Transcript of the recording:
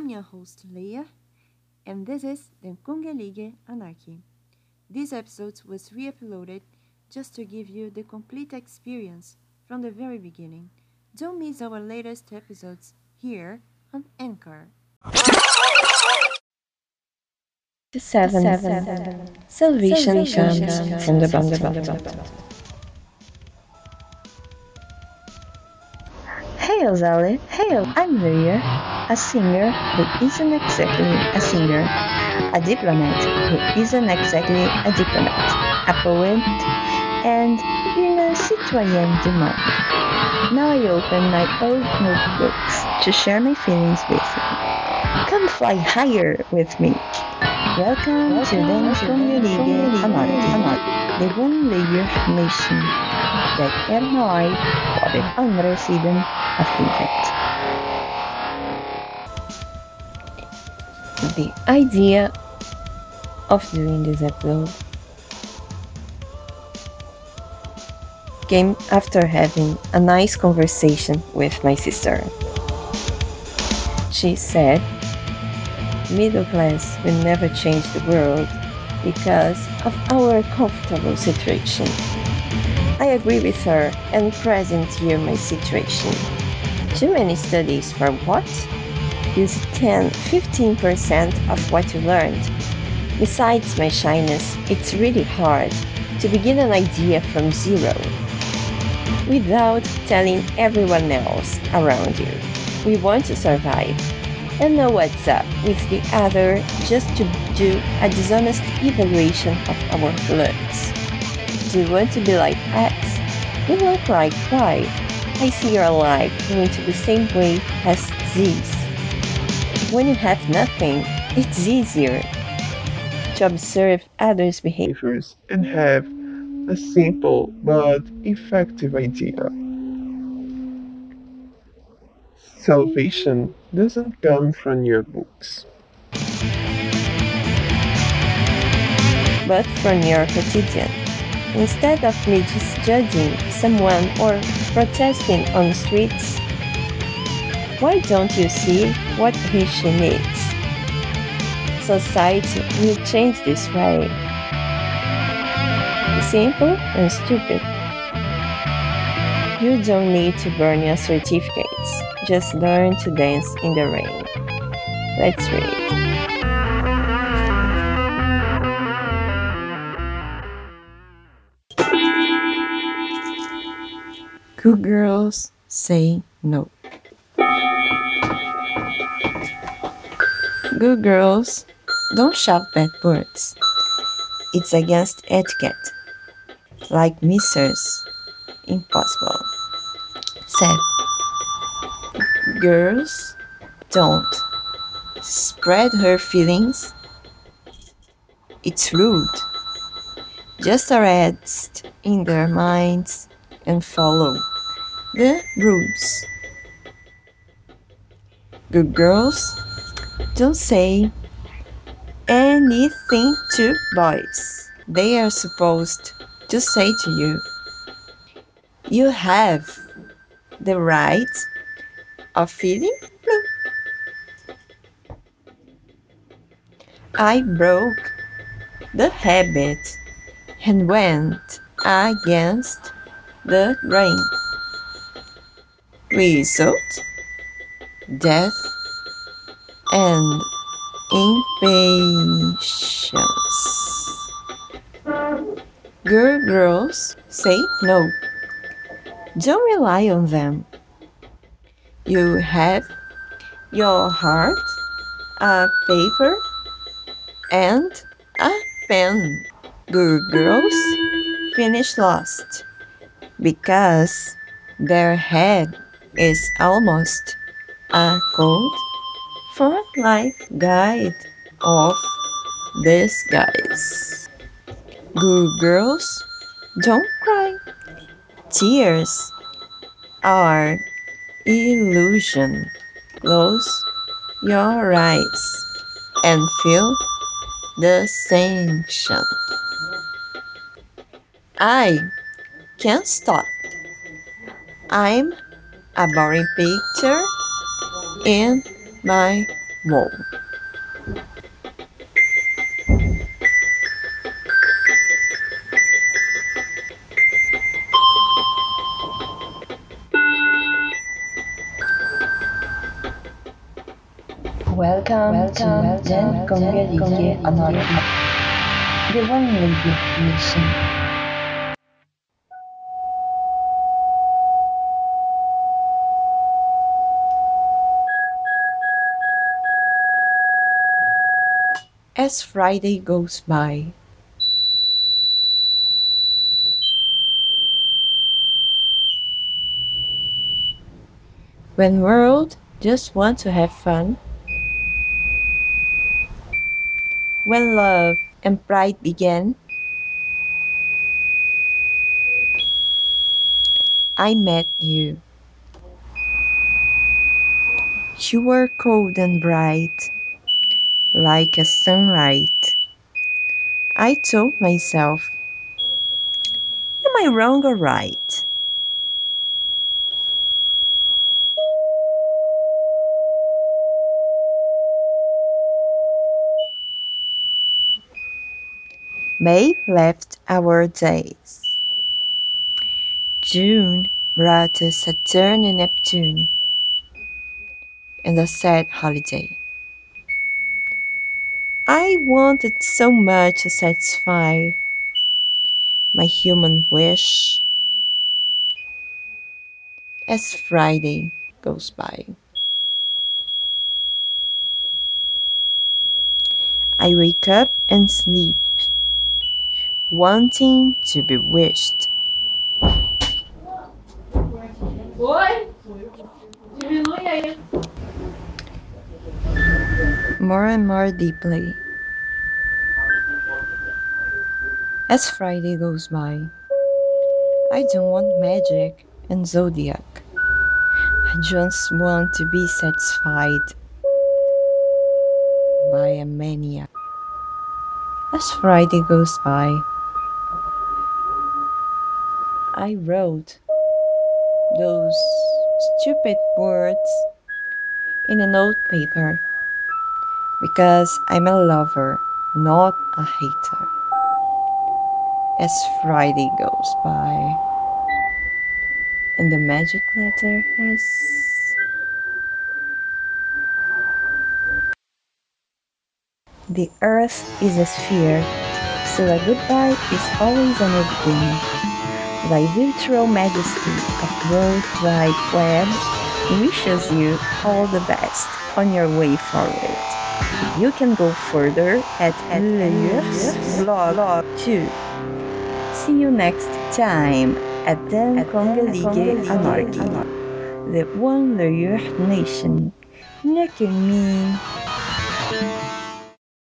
I'm your host Leah, and this is the Kongelige Anarki. This episode was re uploaded just to give you the complete experience from the very beginning. Don't miss our latest episodes here on Anchor. Seven. Seven. Salvation comes from the bottom. Hail, Zali. Hail, I'm Leia, a singer who isn't exactly a singer, a diplomat who isn't exactly a diplomat, a poet, and une citoyenne du monde. Now I open my old notebooks to share my feelings with you. Come fly higher with me. Welcome, Welcome to the Community Anarchy, the one layer nation that er nooit på den andra The idea of doing this episode came after having a nice conversation with my sister. She said, middle class will never change the world because of our comfortable situation. I agree with her and present here my situation. Too many studies for what? Use 10-15% of what you learned. Besides my shyness, it's really hard to begin an idea from zero without telling everyone else around you. We want to survive and know what's up with the other just to do a dishonest evaluation of our looks. Do you want to be like X? You look like Y. I see your life going to the same way as Z's. When you have nothing, it's easier to observe others' behaviors and have a simple but effective idea. Salvation doesn't come from your books, but from your quotidian. Instead of me just judging someone or protesting on streets, why don't you see what she needs? Society will change this way simple and stupid. You don't need to burn your certificates, just learn to dance in the rain. Let's read. Good girls say no. Good girls don't shout bad words. It's against etiquette like Mrs. Impossible said. Girls don't spread her feelings. It's rude. Just arrest in their minds and follow the rules. Good girls don't say anything to boys. They are supposed to say to you, you have the right of feeling blue. I broke the habit and went against the grain. Result death and impatience. Good girls say no. Don't rely on them. You have your heart, a paper, and a pen. Good girls finish last because their head is almost a code for life guide of these guys. Good girls, don't cry. Tears are illusion. Close your eyes and feel the sanction. I can't stop. I'm a boring picture in my wall. Welcome, Welcome to Den Kongelige Anarki. The One Lady Mission. As Friday goes by, when world just want to have fun, when love and pride began, I met you. You were cold and bright, like a sunlight. I told myself, Am I wrong or right? May left our days. June brought us Saturn and Neptune and a sad holiday. I wanted so much to satisfy my human wish as Friday goes by. I wake up and sleep, wanting to be wished. More and more deeply. As Friday goes by, I don't want magic and zodiac. I just want to be satisfied by a maniac. As Friday goes by, I wrote those stupid words in a notepaper because I'm a lover, not a hater. As Friday goes by, and the magic letter S. The earth is a sphere, so a goodbye is always an beginning. Thy virtual majesty of World Wide Web wishes you all the best on your way forward. You can go further at Leyers blog too. See you next time at Den Kongelige Anarki, the One Leyur Nation. Lekker me.